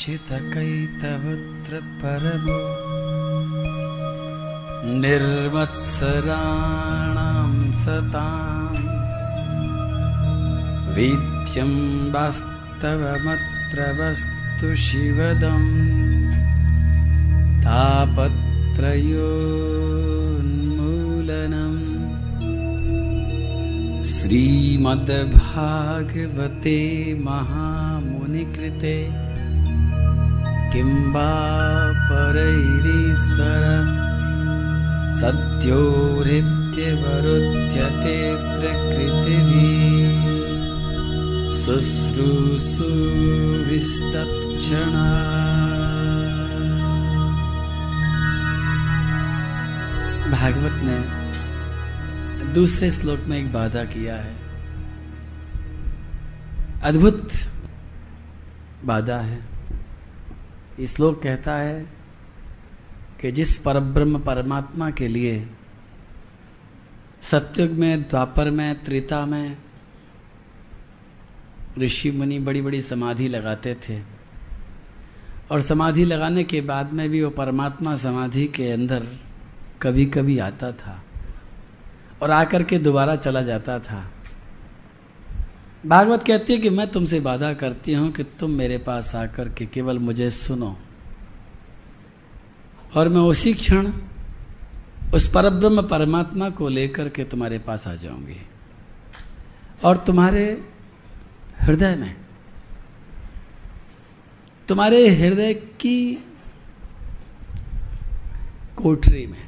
चितकैतवत्र परमो निर्मत्सराणां वीथ्यं वास्तवमत्र वस्तु शिवदम् तापत्रयोन्मूलनम् श्रीमद्भागवते महामुनिकृते किं वा परैरीश्वर सद्यो हृत्यवरुध्यते प्रकृतिभिः शुश्रूषुभिस्तत्क्षणा भागवत ने दूसरे श्लोक में एक वादा किया है। अद्भुत वादा है। श्लोक कहता है कि जिस परब्रह्म परमात्मा के लिए सत्युग में, द्वापर में, त्रेता में ऋषि मुनि बड़ी बड़ी समाधि लगाते थे और समाधि लगाने के बाद में भी वो परमात्मा समाधि के अंदर कभी कभी आता था और आकर के दोबारा चला जाता था। भागवत कहती है कि मैं तुमसे वादा करती हूँ कि तुम मेरे पास आकर के केवल मुझे सुनो। और मैं उसी क्षण उस परब्रह्म परमात्मा को लेकर के तुम्हारे पास आ जाऊँगी। और तुम्हारे हृदय में, तुम्हारे हृदय की कोठरी में,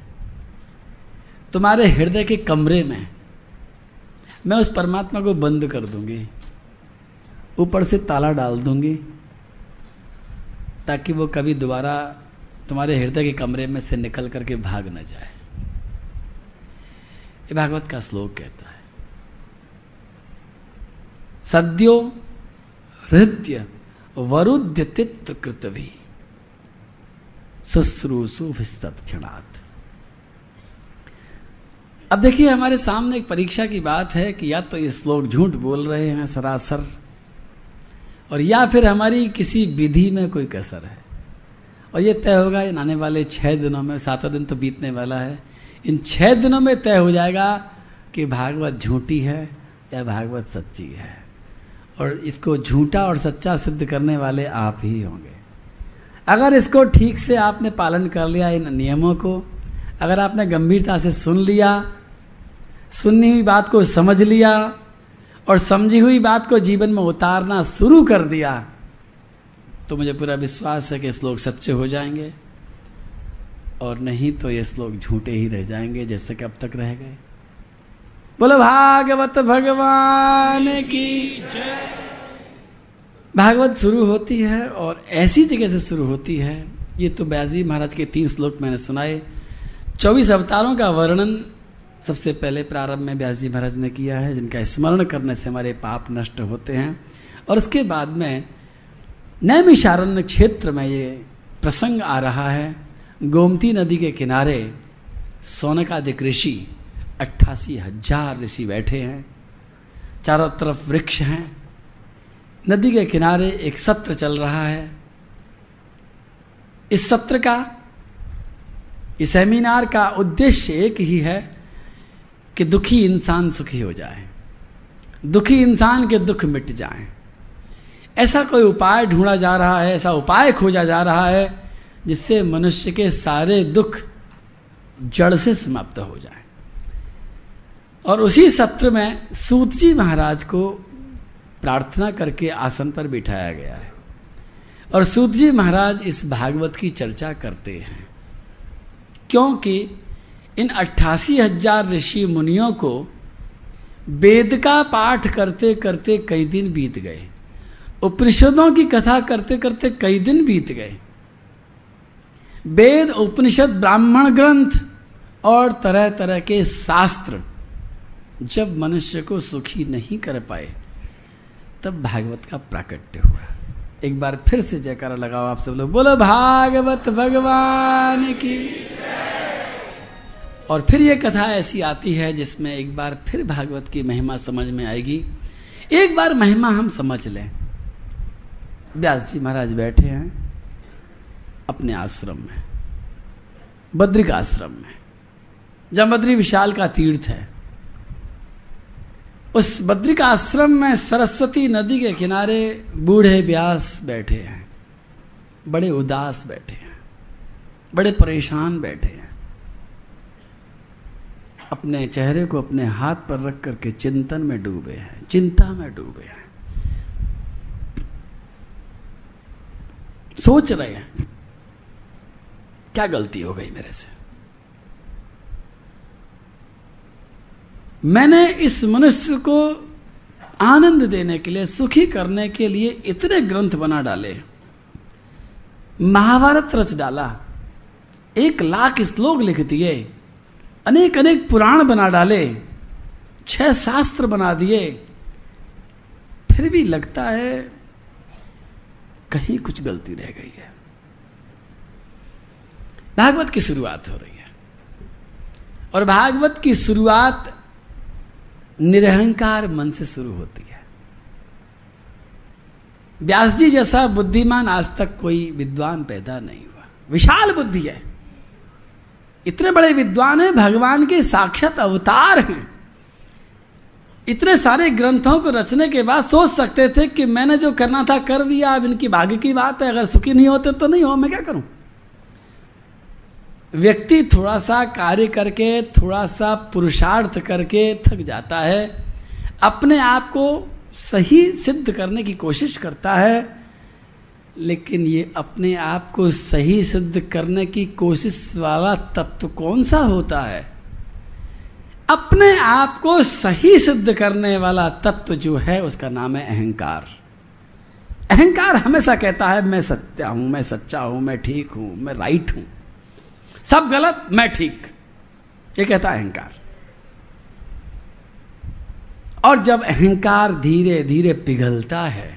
तुम्हारे हृदय के कमरे में मैं उस परमात्मा को बंद कर दूँगी। ऊपर से ताला डाल दूँगी, ताकि वो कभी दोबारा तुम्हारे हृदय के कमरे में से निकल करके भाग न जाए। ये भागवत का श्लोक कहता है, सद्यो हृदय वरुद्य तित्र कृतवी शुश्रूषु क्षणात अब देखिए, हमारे सामने एक परीक्षा की बात है कि या तो ये श्लोक झूठ बोल रहे हैं सरासर, और या फिर हमारी किसी विधि में कोई कसर है। और ये तय होगा, इन आने वाले छह दिनों में, सातों दिन तो बीतने वाला है, इन छह दिनों में तय हो जाएगा कि भागवत झूठी है या भागवत सच्ची है। और इसको झूठा और सच्चा सिद्ध करने वाले आप ही होंगे। अगर इसको ठीक से आपने पालन कर लिया इन नियमों को अगर आपने गंभीरता से सुन लिया, सुननी हुई बात को समझ लिया, और समझी हुई बात को जीवन में उतारना शुरू कर दिया तो मुझे पूरा विश्वास है कि श्लोक सच्चे हो जाएँगे, और नहीं तो ये श्लोक झूठे ही रह जाएँगे जैसे कि अब तक रह गए। बोलो, भागवत भगवान की भागवत शुरू होती है और ऐसी जगह से शुरू होती है। ये तो ब्याजी महाराज के तीन श्लोक मैंने सुनाए। चौबीस अवतारों का वर्णन सबसे पहले प्रारंभ में व्यास जी महाराज ने किया है, जिनका स्मरण करने से हमारे पाप नष्ट होते हैं। और उसके बाद में नैमिषारण्य क्षेत्र में ये प्रसंग आ रहा है। गोमती नदी के किनारे सोनकादिक ऋषि अट्ठासी हज़ार ऋषि बैठे हैं। चारों तरफ़ वृक्ष हैं। नदी के किनारे एक सत्र चल रहा है। इस सत्र का इस सेमिनार का उद्देश्य एक ही है कि दुखी इंसान सुखी हो जाए, दुखी इंसान के दुख मिट जाए। ऐसा कोई उपाय ढूंढा जा रहा है, ऐसा उपाय खोजा जा रहा है, जिससे मनुष्य के सारे दुख जड़ से समाप्त हो जाए। और उसी सत्र में सूत जी महाराज को प्रार्थना करके आसन पर बिठाया गया है। और सूत जी महाराज इस भागवत की चर्चा करते हैं। क्योंकि इन अट्ठासी हज़ार ऋषि मुनियों को वेद का पाठ करते करते कई दिन बीत गए। उपनिषदों की कथा करते करते कई दिन बीत गए। वेद, उपनिषद, ब्राह्मण ग्रंथ और तरह तरह के शास्त्र जब मनुष्य को सुखी नहीं कर पाए, तब भागवत का प्राकट्य हुआ। एक बार फिर से जयकारा लगाओ आप सब लोग। बोलो, भागवत भगवान की। और फिर ये कथा ऐसी आती है जिसमें एक बार फिर भागवत की महिमा समझ में आएगी। एक बार महिमा हम समझ लें। व्यास जी महाराज बैठे हैं, अपने आश्रम में, बद्रिक आश्रम में जमबद्री विशाल का तीर्थ है। उस बद्रिक आश्रम में सरस्वती नदी के किनारे बूढ़े व्यास बैठे हैं, बड़े उदास बैठे हैं, बड़े परेशान बैठे हैं। अपने चेहरे को अपने हाथ पर रख करके चिंतन में डूबे हैं, चिंता में डूबे हैं। सोच रहे हैं, क्या गलती हो गई मेरे से? मैंने इस मनुष्य को आनंद देने के लिए, सुखी करने के लिए इतने ग्रंथ बना डाले। महाभारत रच डाला। एक लाख श्लोक लिख दिए। अनेक अनेक पुराण बना डाले। छह शास्त्र बना दिए। फिर भी लगता है कहीं कुछ गलती रह गई है। भागवत की शुरुआत हो रही है। और भागवत की शुरुआत निरहंकार मन से शुरू होती है। व्यास जी जैसा बुद्धिमान आज तक कोई विद्वान पैदा नहीं हुआ। विशाल बुद्धि है। इतने बड़े विद्वान हैं, भगवान के साक्षात अवतार हैं। इतने सारे ग्रंथों को रचने के बाद सोच सकते थे कि मैंने जो करना था कर दिया, अब इनकी भाग्य की बात है, अगर सुखी नहीं होते तो नहीं हो, मैं क्या करूँ? व्यक्ति थोड़ा सा कार्य करके, थोड़ा सा पुरुषार्थ करके थक जाता है, अपने आप को सही सिद्ध करने की कोशिश करता है, लेकिन ये अपने आप को सही सिद्ध करने की कोशिश वाला तत्व कौन सा होता है? अपने आप को सही सिद्ध करने वाला तत्व जो है, उसका नाम है अहंकार। अहंकार हमेशा कहता है, मैं सत्या हूँ, मैं सच्चा हूँ, मैं ठीक हूँ, मैं राइट हूँ। सब गलत, मैं ठीक। ये कहता है अहंकार। और जब अहंकार धीरे धीरे पिघलता है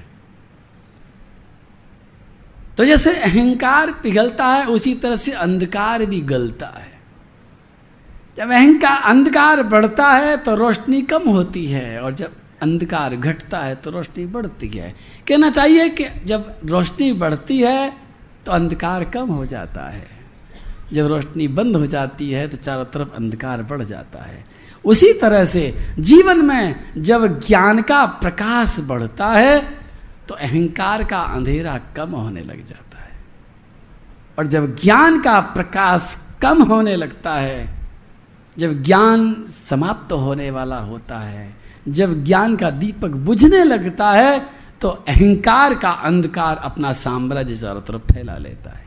तो जैसे अहंकार पिघलता है, उसी तरह से अंधकार भी गलता है। जब अहंकार अंधकार बढ़ता है तो रोशनी कम होती है, और जब अंधकार घटता है तो रोशनी बढ़ती है। कहना चाहिए कि जब रोशनी बढ़ती है तो अंधकार कम हो जाता है। जब रोशनी बंद हो जाती है तो चारों तरफ़ अंधकार बढ़ जाता है। उसी तरह से जीवन में जब ज्ञान का प्रकाश बढ़ता है तो अहंकार का अंधेरा कम होने लग जाता है। और जब ज्ञान का प्रकाश कम होने लगता है, जब ज्ञान समाप्त तो होने वाला होता है, जब ज्ञान का दीपक बुझने लगता है तो अहंकार का अंधकार अपना साम्राज्य चारों तरफ़ फैला लेता है।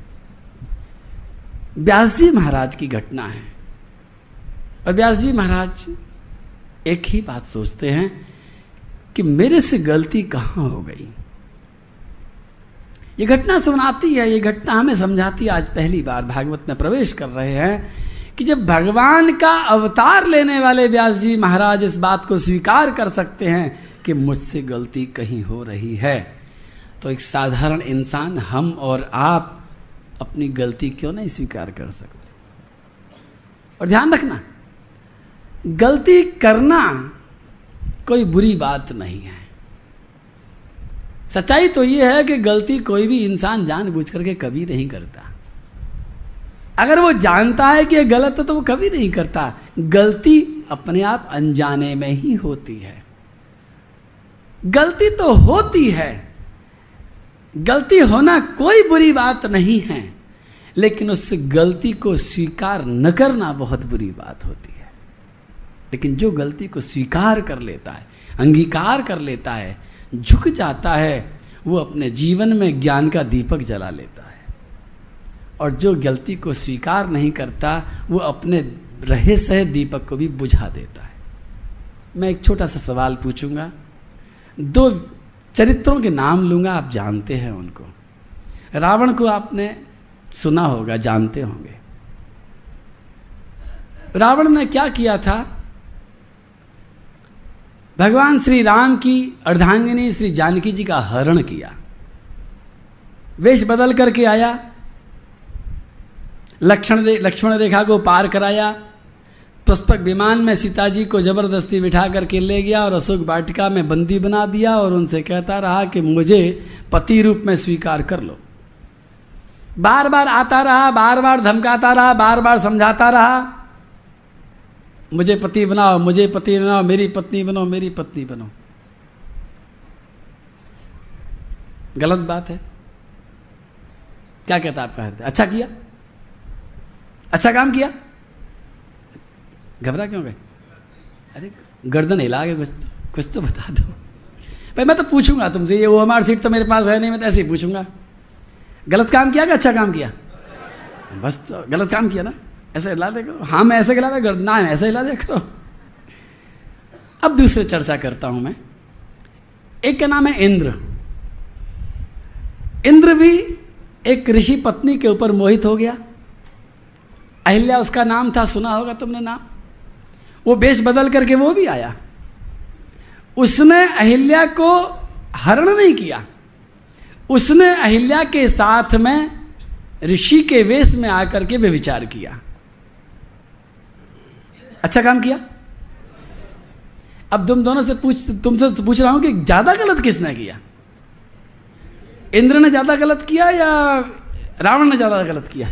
व्यास जी महाराज की घटना है। और व्यास जी महाराज एक ही बात सोचते हैं कि मेरे से गलती कहाँ हो गई। ये घटना सुनाती है, ये घटना हमें समझाती है। आज पहली बार भागवत में प्रवेश कर रहे हैं कि जब भगवान का अवतार लेने वाले व्यास जी महाराज इस बात को स्वीकार कर सकते हैं कि मुझसे गलती कहीं हो रही है। तो एक साधारण इंसान हम और आप अपनी गलती क्यों नहीं स्वीकार कर सकते? और ध्यान रखना, गलती करना कोई बुरी बात नहीं है। सच्चाई तो यह है कि गलती कोई भी इंसान जानबूझ करके कभी नहीं करता। अगर वो जानता है कि गलत है तो वो कभी नहीं करता। गलती अपने आप अनजाने में ही होती है। गलती तो होती है। गलती होना कोई बुरी बात नहीं है। लेकिन उस गलती को स्वीकार न करना बहुत बुरी बात होती है। लेकिन जो गलती को स्वीकार कर लेता है, अंगीकार कर लेता है, झुक जाता है, वो अपने जीवन में ज्ञान का दीपक जला लेता है। और जो गलती को स्वीकार नहीं करता, वो अपने रहे सहे दीपक को भी बुझा देता है। मैं एक छोटा सा सवाल पूछूँगा। दो चरित्रों के नाम लूँगा, आप जानते हैं उनको। रावण को आपने सुना होगा, जानते होंगे। रावण ने क्या किया था? भगवान श्री राम की अर्धांगिनी श्री जानकी जी का हरण किया। वेश बदल करके आया। लक्षण लक्ष्मण रेखा को पार कराया। पुष्पक विमान में सीता जी को ज़बरदस्ती बिठा करके ले गया और अशोक वाटिका में बंदी बना दिया और उनसे कहता रहा कि मुझे पति रूप में स्वीकार कर लो। बार बार आता रहा बार बार धमकाता रहा बार बार समझाता रहा। मुझे पति बनाओ, मुझे पति बनाओ, मेरी पत्नी बनो मेरी पत्नी बनो गलत बात है। क्या कहता आपका हृदय? अच्छा किया? अच्छा काम किया? घबरा क्यों गए? अरे, गर्दन हिला के कुछ कुछ तो बता दो। भाई, मैं तो पूछूँगा तुमसे, ये हमारी सीट तो मेरे पास है नहीं, मैं तो ऐसे ही पूछूँगा। गलत काम किया कि अच्छा काम किया? बस तो गलत काम किया ना। ऐसे हिला दे करो। हाँ मैं ऐसे हिला दे करो ना ऐसे हिला दे करो। अब दूसरे चर्चा करता हूँ मैं। एक का नाम है इंद्र। इंद्र भी एक ऋषि पत्नी के ऊपर मोहित हो गया। अहिल्या उसका नाम था, सुना होगा तुमने नाम? वो बेश बदल करके वो भी आया। उसने अहिल्या को हरण नहीं किया। उसने अहिल्या के साथ में, ऋषि के वेश में आकर के वे विचार किया। अच्छा काम किया? अब तुम दोनों से पूछ, तुमसे पूछ रहा हूँ कि ज़्यादा गलत किसने किया? इंद्र ने ज़्यादा गलत किया या रावण ने ज़्यादा गलत किया?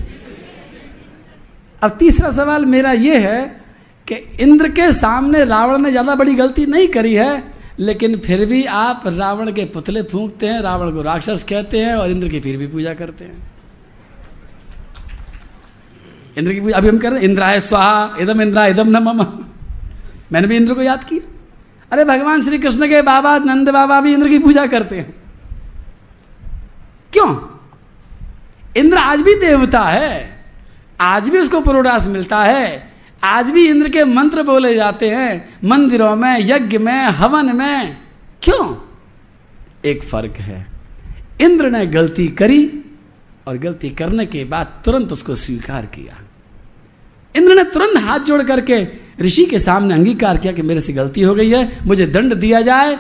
अब तीसरा सवाल मेरा यह है कि इंद्र के सामने रावण ने ज़्यादा बड़ी गलती नहीं करी है लेकिन फिर भी आप रावण के पुतले फूंकते हैं, रावण को राक्षस कहते हैं और इंद्र की फिर भी पूजा करते हैं। इंद्र की पूजा अभी हम कर रहे हैं, इंद्राय स्वाहा, इदम इंद्रा इदम न मम मैंने भी इंद्र को याद किया। अरे भगवान श्री कृष्ण के बाबा, नंद बाबा भी इंद्र की पूजा करते हैं। क्यों? इंद्र आज भी देवता है, आज भी उसको पुरोडास मिलता है। आज भी इंद्र के मंत्र बोले जाते हैं, मंदिरों में, यज्ञ में, हवन में। क्यों? एक फ़र्क है। इंद्र ने गलती करी और गलती करने के बाद तुरंत उसको स्वीकार किया। इंद्र ने तुरंत हाथ जोड़ करके ऋषि के सामने अंगीकार किया कि मेरे से गलती हो गई है, मुझे दंड दिया जाए।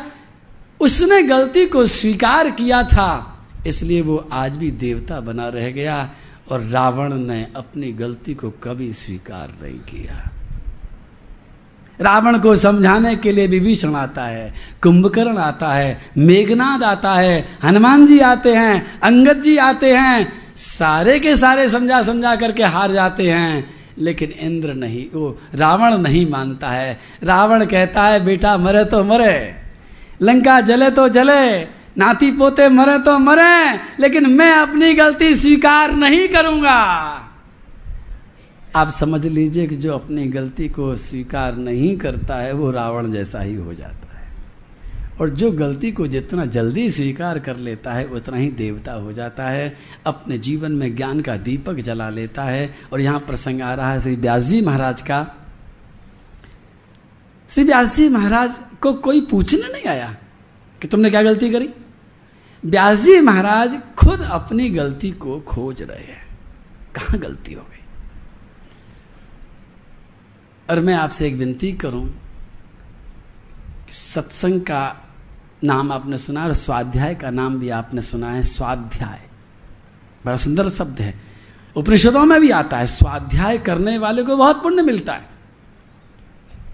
उसने गलती को स्वीकार किया था, इसलिए वो आज भी देवता बना रह गया। और रावण ने अपनी गलती को कभी स्वीकार नहीं किया। रावण को समझाने के लिए विभीषण आता है, कुंभकर्ण आता है, मेघनाद आता है, हनुमान जी आते हैं, अंगद जी आते हैं, सारे के सारे समझा समझा करके हार जाते हैं, लेकिन इंद्र नहीं, वो रावण नहीं मानता है। रावण कहता है, बेटा, मरे तो मरे, लंका जले तो जले नाती पोते मरे तो मरे, लेकिन मैं अपनी गलती स्वीकार नहीं करूँगा। आप समझ लीजिए कि जो अपनी गलती को स्वीकार नहीं करता है, वो रावण जैसा ही हो जाता है। और जो गलती को जितना जल्दी स्वीकार कर लेता है, उतना ही देवता हो जाता है, अपने जीवन में ज्ञान का दीपक जला लेता है। और यहाँ प्रसंग आ रहा है श्री व्यास जी महाराज का। श्री व्यास जी महाराज को कोई पूछने नहीं आया कि तुमने क्या गलती करी? व्यास जी महाराज खुद अपनी गलती को खोज रहे हैं। कहाँ गलती हो गई? और मैं आपसे एक विनती करूँ सत्संग का नाम आपने सुना और स्वाध्याय का नाम भी आपने सुना है, स्वाध्याय। बड़ा सुंदर शब्द है। उपनिषदों में भी आता है, स्वाध्याय करने वाले को बहुत पुण्य मिलता है।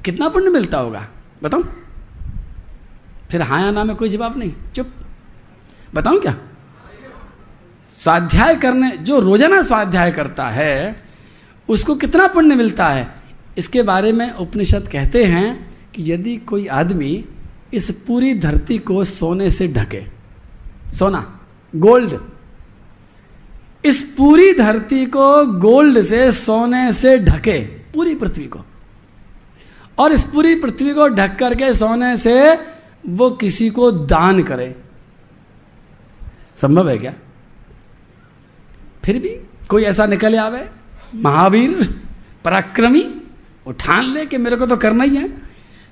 कितना पुण्य मिलता होगा? बताओ फिर हाँ या ना में कोई जवाब नहीं। चुप। बताऊँ क्या? स्वाध्याय करने, जो रोज़ाना स्वाध्याय करता है, उसको कितना पुण्य मिलता है? इसके बारे में उपनिषद कहते हैं कि यदि कोई आदमी इस पूरी धरती को सोने से ढके, सोना, गोल्ड, इस पूरी धरती को गोल्ड से, सोने से ढके, पूरी पृथ्वी को, और इस पूरी पृथ्वी को ढक करके सोने से वो किसी को दान करे संभव है क्या? फिर भी कोई ऐसा निकल आवे, महावीर, पराक्रमी, उठान ले कि मेरे को तो करना ही है।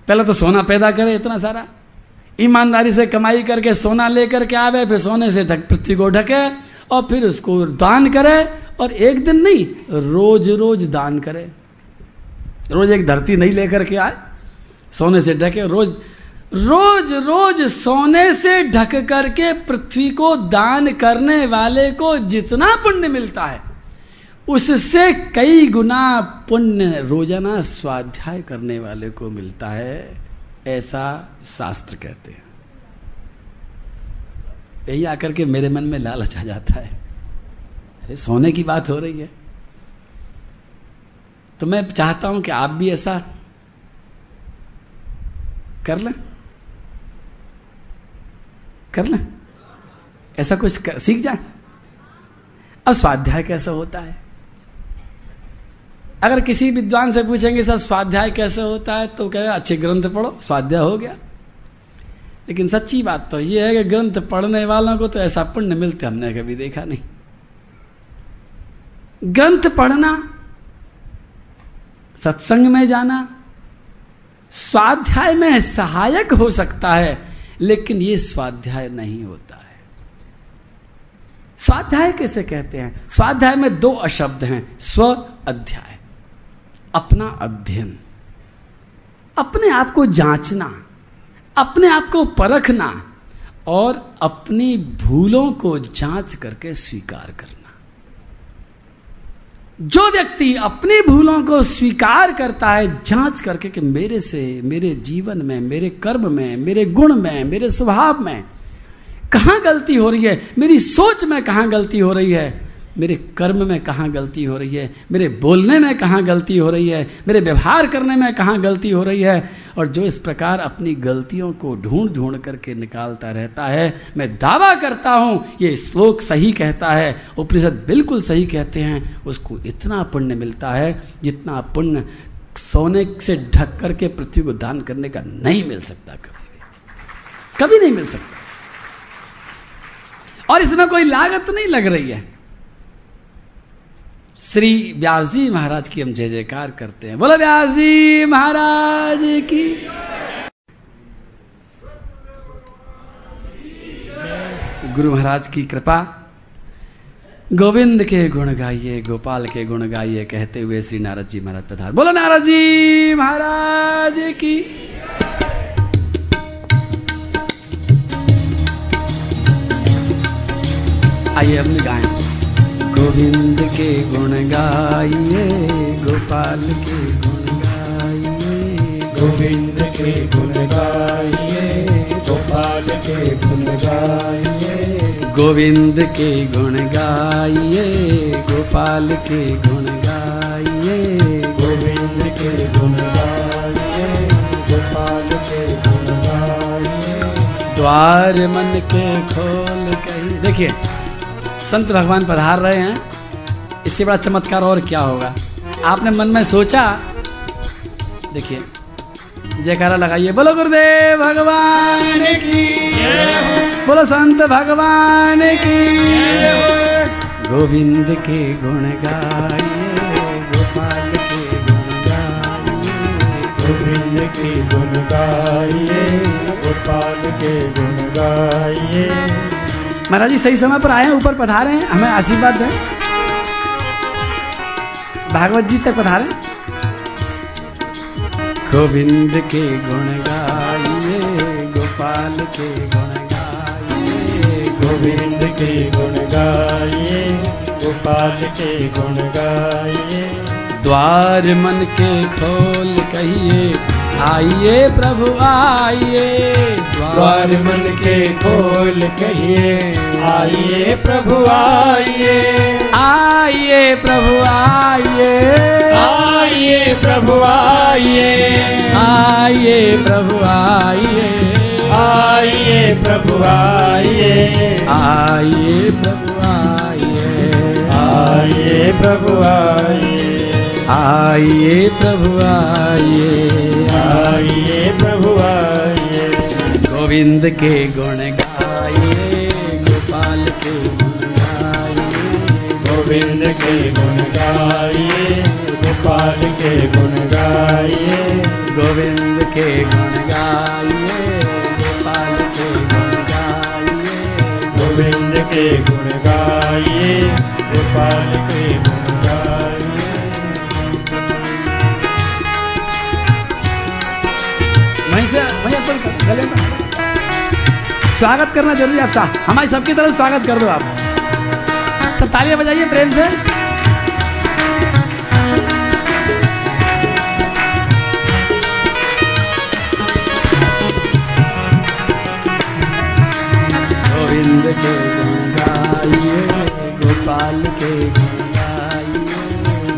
पहले तो सोना पैदा करे इतना सारा। ईमानदारी से कमाई करके सोना लेकर के आवे, फिर सोने से ढक पृथ्वी को ढके और फिर उसको दान करे और एक दिन नहीं रोज रोज दान करे। रोज एक धरती नहीं लेकर के आए, सोने से ढके, रोज रोज रोज सोने से ढक करके पृथ्वी को दान करने वाले को जितना पुण्य मिलता है, उससे कई गुना पुण्य रोज़ाना स्वाध्याय करने वाले को मिलता है, ऐसा शास्त्र कहते हैं। यही आकर के मेरे मन में लालच आ जाता है। अरे, सोने की बात हो रही है। तो मैं चाहता हूँ कि आप भी ऐसा कर लें। कर लें। ऐसा कुछ कर, सीख जाए अब स्वाध्याय कैसे होता है? अगर किसी विद्वान से पूछेंगे सर स्वाध्याय कैसे होता है? तो कहेगा अच्छे ग्रंथ पढ़ो स्वाध्याय हो गया। लेकिन सच्ची बात तो यह है कि ग्रंथ पढ़ने वालों को तो ऐसा पुण्य मिलते हमने कभी देखा नहीं। ग्रंथ पढ़ना सत्संग में जाना स्वाध्याय में सहायक हो सकता है। लेकिन यह स्वाध्याय नहीं होता है। स्वाध्याय कैसे कहते हैं? स्वाध्याय में दो अशब्द हैं, स्व अध्याय। अपना अध्ययन। अपने आप को जांचना, अपने आप को परखना और अपनी भूलों को जाँच करके स्वीकार करना। जो व्यक्ति अपनी भूलों को स्वीकार करता है, जाँच करके कि मेरे से, मेरे जीवन में, मेरे कर्म में, मेरे गुण में, मेरे स्वभाव में कहाँ गलती हो रही है? मेरी सोच में कहाँ गलती हो रही है? मेरे कर्म में कहाँ गलती हो रही है? मेरे बोलने में कहाँ गलती हो रही है? मेरे व्यवहार करने में कहाँ गलती हो रही है? और जो इस प्रकार अपनी गलतियों को ढूंढ ढूंढ करके निकालता रहता है, मैं दावा करता हूँ, ये श्लोक सही कहता है, उपनिषद बिल्कुल सही कहते हैं, उसको इतना पुण्य मिलता है जितना पुण्य सोने से ढक करके पृथ्वी को दान करने का नहीं मिल सकता कभी कभी नहीं मिल सकता। और इसमें कोई लागत नहीं लग रही है। श्री व्यास जी महाराज की हम जय जयकार करते हैं। बोलो व्यास जी महाराज की। गुरु महाराज की कृपा। गोविंद के गुण गाइए, गोपाल के गुण गाइए, कहते हुए श्री नारद जी महाराज पधार बोलो नारद जी महाराज की। आइए हमने गाएँ गोविंद के गुण गाइए गोपाल के गुण गाइए। गोविंद के गुण गाइए गोपाल के गुण गाइए। गोविंद के गुण गाइए गोपाल के गुण गाइए। गोविंद के गुण गाइए गोपाल के गुण गाइए। द्वार मन के खोल कही देखिए संत भगवान पधार रहे हैं, इससे बड़ा चमत्कार और क्या होगा? आपने मन में सोचा? देखिए, जयकारा लगाइए। बोलो गुरुदेव भगवान की बोलो संत भगवान की गोविंद के गुण गाइए, गोपाल के गुण गाइए, गोविंद के गुण गाइए, गोपाल के गुण गाइए। महाराज जी सही समय पर आए हैं ऊपर पधारे हैं हमें आशीर्वाद दें। भागवत जी तक पधारे। गोविंद के गुण गाइए गोपाल के गुण गाइए गोविंद के गुण गाइए गोपाल के गुण गाइए। द्वार मन के खोल कहिए आइए प्रभु आइए। द्वार मन के खोल कहिए। आइए प्रभु आइए। आइए प्रभु आइए। आइए प्रभु आइए। आइए प्रभु आइए। आइए प्रभु आइए। आइए प्रभु आइए। आइए प्रभु आइए। आइए प्रभु आइए। आइए प्रभु, आइए। गोविंद के गुण गाइए, गोपाल के गाइए। गोविंद के गुण गाइए, गोपाल के गुण गाइए। गोविंद के गुण गाइए, गोपाल के गुण गाइए। गोविंद के गुण गाइए, गोपाल के गुण वहीं से, वहीं अपन गले में स्वागत करना ज़रूरी आपका। हमारी सबकी तरफ़ स्वागत कर दो आप। सब तालियाँ बजाइए प्रेम से। गोविंद के गुणगाइए गोपाल के गुणगाइए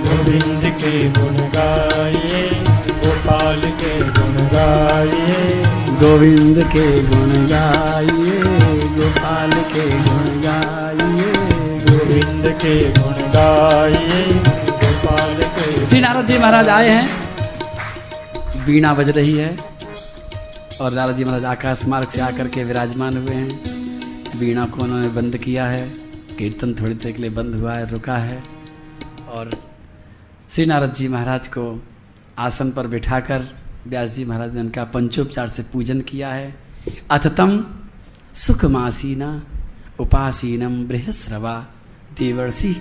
गोविंद के गुणगाइए। गोपाल के गुण गाइए। गोविंद के गुण गाइए। गोपाल के गुण गाइए। गोविंद के गुण गाइए। गोपाल के श्री नारद जी महाराज आए हैं। बीणा बज रही है। और नारद जी महाराज आकाश मार्ग से आकर के विराजमान हुए हैं। बीणा को उन्होंने बंद किया है। कीर्तन थोड़ी देर के लिए बंद हुआ है रुका है। और श्री नारद जी महाराज को आसन पर बिठाकर व्यास जी महाराज ने उनका पंचोपचार से पूजन किया है। अथतम सुखमासीना उपासीनम बृहस्रवा देवर्षि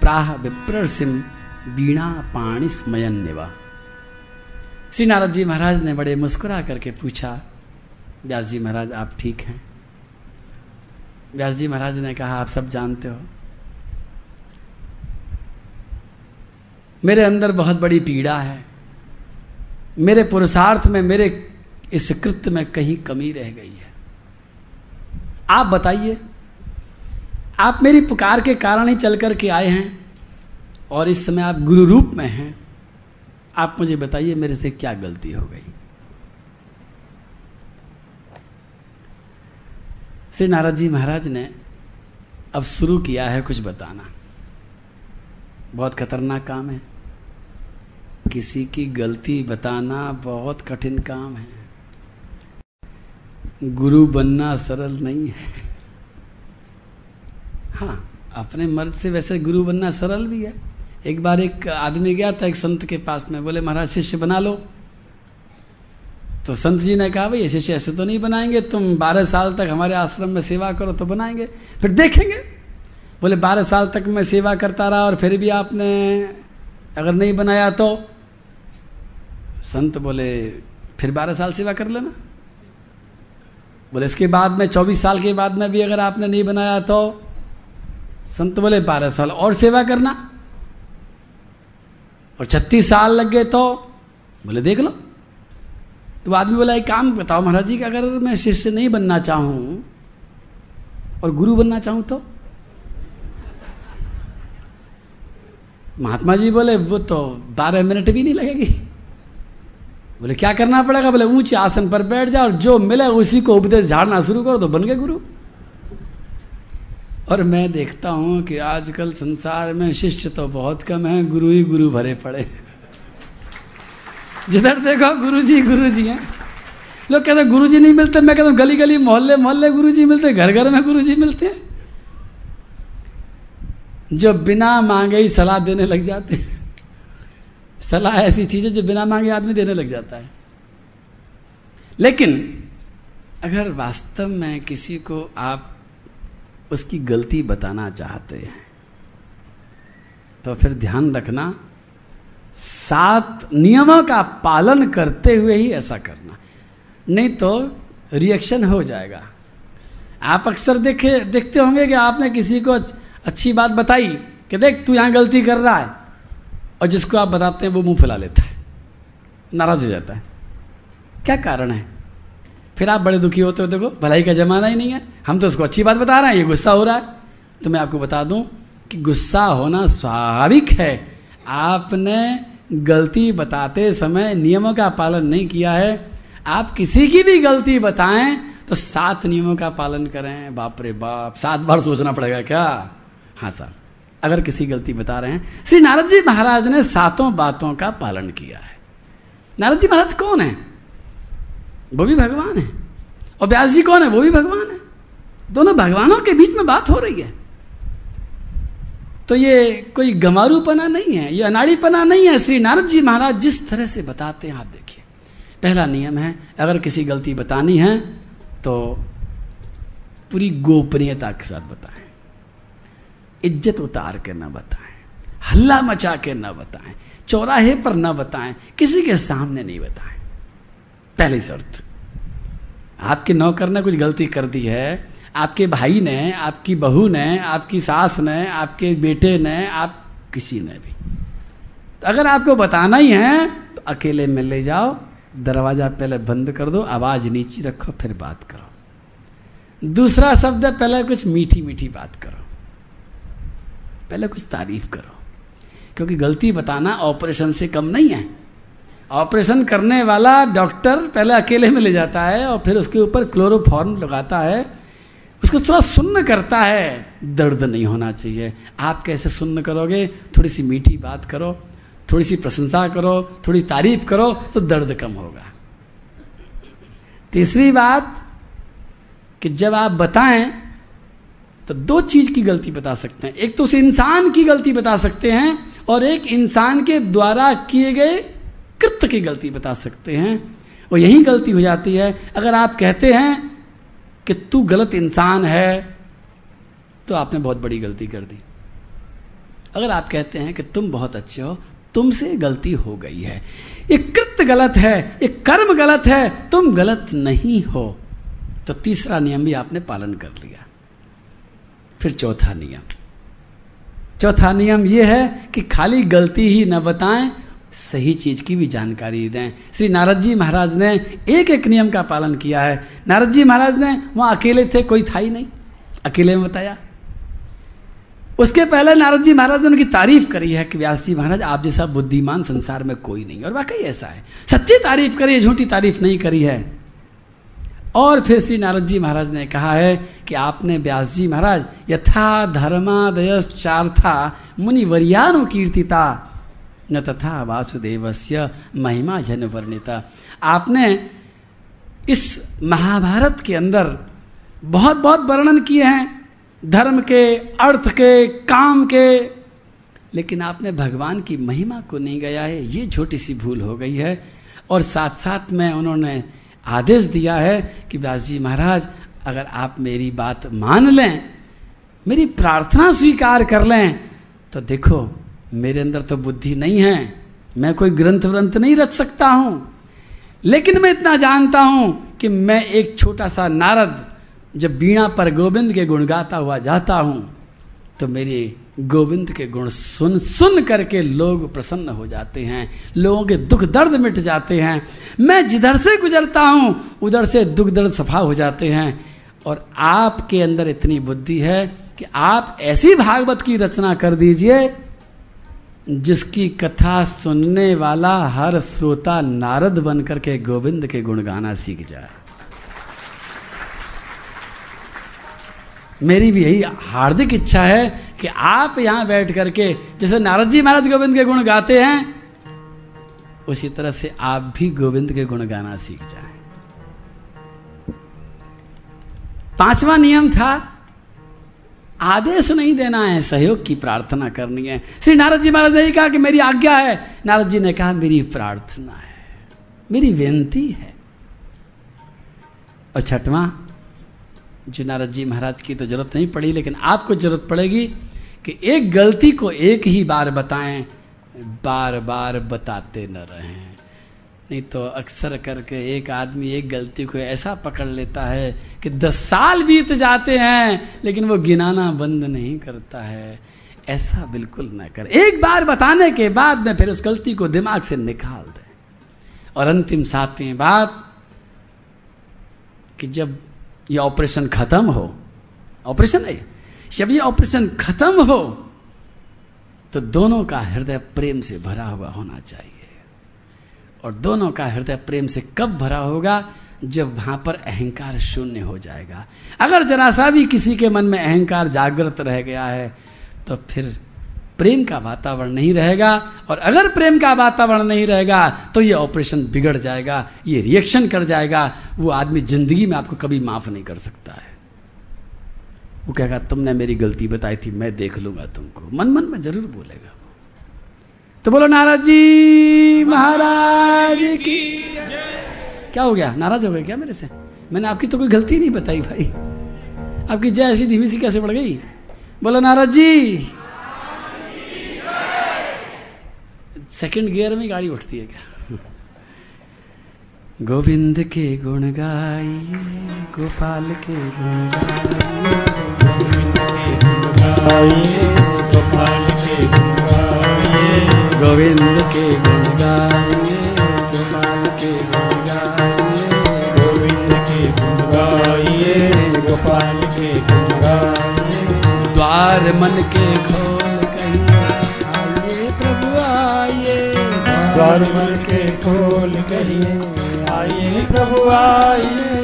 प्राह विप्रसिम बीणा पाणी स्मयन निवा श्री नारद जी महाराज ने बड़े मुस्कुरा करके पूछा, व्यास जी महाराज, आप ठीक हैं? व्यास जी महाराज ने कहा, आप सब जानते हो। मेरे अंदर बहुत बड़ी पीड़ा है। मेरे पुरुषार्थ में, मेरे इस कृत्य में कहीं कमी रह गई है। आप बताइए, आप मेरी पुकार के कारण ही चल करके आए हैं और इस समय आप गुरु रूप में हैं। आप मुझे बताइए, मेरे से क्या गलती हो गई? श्री नारद जी महाराज ने अब शुरू किया है कुछ बताना। बहुत खतरनाक काम है। किसी की गलती बताना बहुत कठिन काम है। गुरु बनना सरल नहीं है। हाँ अपने मर्द से वैसे गुरु बनना सरल भी है। एक बार एक आदमी गया था एक संत के पास, में बोले, महाराज, शिष्य बना लो। तो संत जी ने कहा, भाई शिष्य ऐसे तो नहीं बनाएँगे, तुम बारह साल तक हमारे आश्रम में सेवा करो तो बनाएँगे, फिर देखेंगे। बोले, बारह साल तक मैं सेवा करता रहा और फिर भी आपने अगर नहीं बनाया तो संत बोले, फिर बारह साल सेवा कर लेना। बोले, इसके बाद में, चौबीस साल के बाद में भी अगर आपने नहीं बनाया तो? संत बोले, बारह साल और सेवा करना। और छत्तीस साल लग गए तो? बोले, देख लो। तो आदमी बोला, एक काम बताओ महाराज जी अगर मैं शिष्य नहीं बनना चाहूँ और गुरु बनना चाहूँ तो? महात्मा जी बोले, वो तो बारह मिनट भी नहीं लगेगी। बोले, क्या करना पड़ेगा? बोले, ऊँचे आसन पर बैठ जाओ और जो मिले उसी को उपदेश झाड़ना शुरू करो तो बन गए गुरु। और मैं देखता हूँ कि आजकल संसार में शिष्य तो बहुत कम है, गुरु ही गुरु भरे पड़े। जिधर देखो गुरु जी गुरु जी हैं। लोग कहते गुरु जी नहीं मिलते। मैं कहता हूँ गली गली मोहल्ले मोहल्ले गुरु जी मिलते घर घर में गुरु जी मिलते जो बिना मांगे ही सलाह देने लग जाते हैं। सलाह ऐसी चीज़ है जो बिना मांगे आदमी देने लग जाता है। लेकिन अगर वास्तव में किसी को आप उसकी गलती बताना चाहते हैं तो फिर ध्यान रखना, सात नियमों का पालन करते हुए ही ऐसा करना। नहीं तो रिएक्शन हो जाएगा। आप अक्सर देखे, देखते होंगे कि आपने किसी को अच्छी बात बताई कि देख, तू यहाँ गलती कर रहा है। और जिसको आप बताते हैं वो मुँह फैला लेता है। नाराज़ हो जाता है। क्या कारण है? फिर आप बड़े दुखी होते हो, देखो, भलाई का जमाना ही नहीं है। हम तो उसको अच्छी बात बता रहे हैं, ये गुस्सा हो रहा है। तो मैं आपको बता दूँ कि गुस्सा होना स्वाभाविक है। आपने गलती बताते समय नियमों का पालन नहीं किया है। आप किसी की भी गलती बताएँ तो सात नियमों का पालन करें। बाप रे बाप, सात बार सोचना पड़ेगा क्या? हाँ सर। अगर किसी गलती बता रहे हैं। श्री नारद जी महाराज ने सातों बातों का पालन किया है। नारद जी महाराज कौन है? वो भी भगवान है। और व्यास जी कौन है? वो भी भगवान है। दोनों भगवानों के बीच में बात हो रही है। तो ये कोई गमारूपना नहीं है, ये अनाड़ीपना नहीं है। श्री नारद जी महाराज जिस तरह से बताते हैं, आप देखिए। पहला नियम है, अगर किसी गलती बतानी है तो पूरी गोपनीयता के साथ बताएँ। इज़्ज़त उतार के न बताएँ, हल्ला मचा के ना बताएँ, चौराहे पर न बताएँ, किसी के सामने नहीं बताएँ। पहली शर्त, आपके नौकर ने कुछ गलती कर दी है, आपके भाई ने, आपकी बहू ने, आपकी सास ने, आपके बेटे ने, आप किसी ने भी। तो अगर आपको बताना ही है तो अकेले में ले जाओ, दरवाज़ा पहले बंद कर दो, आवाज़ नीचे रखो, फिर बात करो। दूसरा शब्द पहले कुछ मीठी मीठी बात करो। पहले कुछ तारीफ़ करो। क्योंकि गलती बताना ऑपरेशन से कम नहीं है। ऑपरेशन करने वाला डॉक्टर पहले अकेले में ले जाता है और फिर उसके ऊपर क्लोरोफॉर्म लगाता है। उसको थोड़ा सुन्न करता है। दर्द नहीं होना चाहिए। आप कैसे सुन्न करोगे? थोड़ी सी मीठी बात करो, थोड़ी सी प्रशंसा करो, थोड़ी तारीफ़ करो तो दर्द कम होगा। तीसरी बात कि जब आप बताएँ तो दो चीज़ की गलती बता सकते हैं। एक तो उस इंसान की गलती बता सकते हैं और एक इंसान के द्वारा किए गए कृत्य की गलती बता सकते हैं। और यही गलती हो जाती है। अगर आप कहते हैं कि तू गलत इंसान है तो आपने बहुत बड़ी गलती कर दी। अगर आप कहते हैं कि तुम बहुत अच्छे हो, तुमसे गलती हो गई है। ये कृत्य गलत है, ये कर्म गलत है, तुम गलत नहीं हो। तो तीसरा नियम भी आपने पालन कर लिया। फिर चौथा नियम। चौथा नियम यह है कि खाली गलती ही न बताएँ, सही चीज़ की भी जानकारी दें। श्री नारद जी महाराज ने एक एक नियम का पालन किया है। नारद जी महाराज ने वहाँ अकेले थे, कोई था ही नहीं। अकेले में बताया। उसके पहले नारद जी महाराज ने उनकी तारीफ़ करी है कि व्यास जी महाराज, आप जैसा बुद्धिमान संसार में कोई नहीं। और वाकई ऐसा है। सच्ची तारीफ़ करी है, झूठी तारीफ़ नहीं करी है। और फिर श्री नारद जी महाराज ने कहा है कि आपने व्यास जी महाराज यथा धर्मादय चार्था मुनि वरियानु कीर्तिता, न तथा वासुदेवस्य महिमा जन वर्णिता। आपने इस महाभारत के अंदर बहुत बहुत वर्णन किए हैं, धर्म के, अर्थ के, काम के, लेकिन आपने भगवान की महिमा को नहीं गया है, ये छोटी सी भूल हो गई है। और साथ साथ में उन्होंने आदेश दिया है कि व्यास जी महाराज, अगर आप मेरी बात मान लें, मेरी प्रार्थना स्वीकार कर लें तो देखो, मेरे अंदर तो बुद्धि नहीं है। मैं कोई ग्रंथ व्रंथ नहीं रच सकता हूँ। लेकिन मैं इतना जानता हूँ कि मैं एक छोटा सा नारद, जब बीणा पर गोविंद के गुण गाता हुआ जाता हूँ तो मेरी गोविंद के गुण सुन सुन करके लोग प्रसन्न हो जाते हैं, लोगों के दुख दर्द मिट जाते हैं। मैं जिधर से गुजरता हूँ, उधर से दुख दर्द सफ़ा हो जाते हैं। और आपके अंदर इतनी बुद्धि है कि आप ऐसी भागवत की रचना कर दीजिए, जिसकी कथा सुनने वाला हर श्रोता नारद बनकर के गोविंद के गुण गाना सीख जाए। मेरी भी यही हार्दिक इच्छा है कि आप यहाँ बैठ करके, जैसे नारद जी महाराज गोविंद के गुण गाते हैं, उसी तरह से आप भी गोविंद के गुण गाना सीख जाए। पांचवा नियम था, आदेश नहीं देना है, सहयोग की प्रार्थना करनी है। श्री नारद जी महाराज ने कहा कि मेरी आज्ञा है। नारद जी ने कहा, मेरी प्रार्थना है, मेरी विनती है। और छठवां जो नारद जी महाराज की तो ज़रूरत नहीं पड़ी, लेकिन आपको ज़रूरत पड़ेगी कि एक गलती को एक ही बार बताएँ बार बार बताते न रहें। नहीं तो अक्सर करके एक आदमी एक गलती को ऐसा पकड़ लेता है कि दस साल बीत जाते हैं, लेकिन वो गिनाना बंद नहीं करता है। ऐसा बिल्कुल ना कर। एक बार बताने के बाद में फिर उस गलती को दिमाग से निकाल दें। और अंतिम सातवीं बात कि जब ये ऑपरेशन खत्म हो। ऑपरेशन है जब ये ऑपरेशन खत्म हो तो दोनों का हृदय प्रेम से भरा हुआ होना चाहिए। और दोनों का हृदय प्रेम से कब भरा होगा? जब वहाँ पर अहंकार शून्य हो जाएगा। अगर जरा सा भी किसी के मन में अहंकार जागृत रह गया है तो फिर प्रेम का वातावरण नहीं रहेगा और अगर प्रेम का वातावरण नहीं रहेगा तो ये ऑपरेशन बिगड़ जाएगा, ये रिएक्शन कर जाएगा। वो आदमी ज़िंदगी में आपको कभी माफ़ नहीं कर सकता है। वो कहेगा, तुमने मेरी गलती बताई थी, मैं देख लूँगा तुमको। मन मन में ज़रूर बोलेगा तो बोलो, नाराज़ जी, महाराज की क्या हो गया? नाराज़ हो गए क्या मेरे से? मैंने आपकी तो कोई गलती नहीं बताई भाई। आपकी जय ऐसी धीमी सी कैसे बढ़ गई? बोलो, नाराज़ जी सेकंड गियर में गाड़ी उठती है क्या? गोविंद के गुण गाई, गोपाल के गुण गोविंद के गुण गाइए गोपाल के गुण गाइए गोविंद के गुण गाइए गोपाल के गुण गाइए द्वार मन के घर द्वार मन के खोल कहिए आइए प्रभु आइए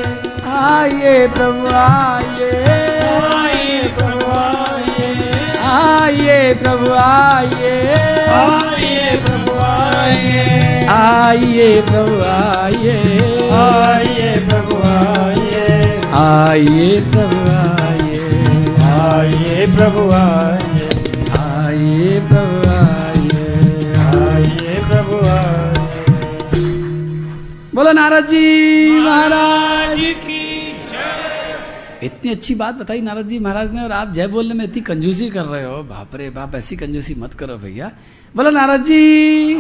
आइए प्रभु आइए आइए प्रभु आइए आइए प्रभु आइए आइए प्रभु आइए आइए प्रभु आइए आइए प्रभु आइए आइए प्रभु आइए आइए प्रभु आइए आइए प्रभु बोलो नारद जी महाराज। की इतनी अच्छी बात बताई नारद जी महाराज ने और आप जय बोलने में इतनी कंजूसी कर रहे हो। बाप रे बाप ऐसी कंजूसी मत करो भैया। बोलो नारद जी।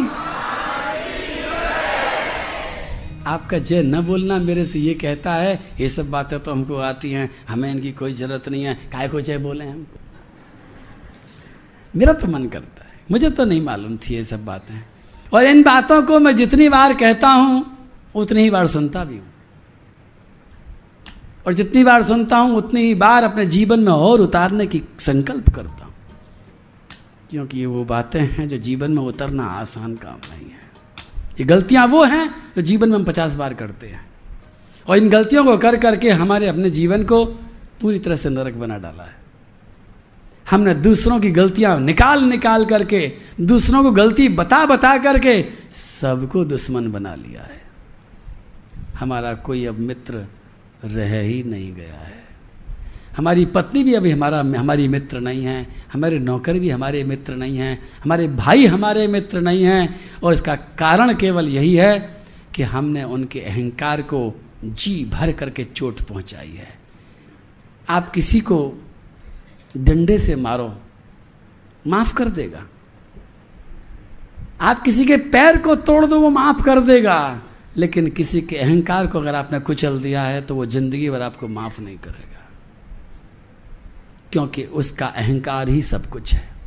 आपका जय न बोलना मेरे से ये कहता है ये सब बातें तो हमको आती हैं हमें इनकी कोई ज़रूरत नहीं है। काय को जय बोले हम? मेरा तो मन करता है मुझे तो नहीं मालूम थी ये सब बातें। और इन बातों को मैं जितनी बार कहता हूँ उतनी ही बार सुनता भी हूँ। और जितनी बार सुनता हूँ, उतनी ही बार अपने जीवन में और उतारने की संकल्प करता हूँ। क्योंकि ये वो बातें हैं जो जीवन में उतरना आसान काम नहीं है। ये गलतियाँ वो हैं जो जीवन में हम पचास बार करते हैं। और इन गलतियों को कर करके हमारे अपने जीवन को पूरी तरह से नरक बना डाला है। हमने दूसरों की गलतियाँ निकाल निकाल करके, दूसरों को गलती बता बता करके सबको दुश्मन बना लिया है। हमारा कोई अब मित्र रह ही नहीं गया है। हमारी पत्नी भी अभी हमारा, हमारी मित्र नहीं है, हमारे नौकर भी हमारे मित्र नहीं हैं, हमारे भाई हमारे मित्र नहीं हैं, और इसका कारण केवल यही है कि हमने उनके अहंकार को जी भर करके चोट पहुंचाई है। आप किसी को डंडे से मारो, माफ़ कर देगा। आप किसी के पैर को तोड़ दो, वो माफ़ कर देगा। लेकिन किसी के अहंकार को अगर आपने कुचल दिया है तो वो ज़िंदगी भर आपको माफ़ नहीं करेगा। क्योंकि उसका अहंकार ही सब कुछ है।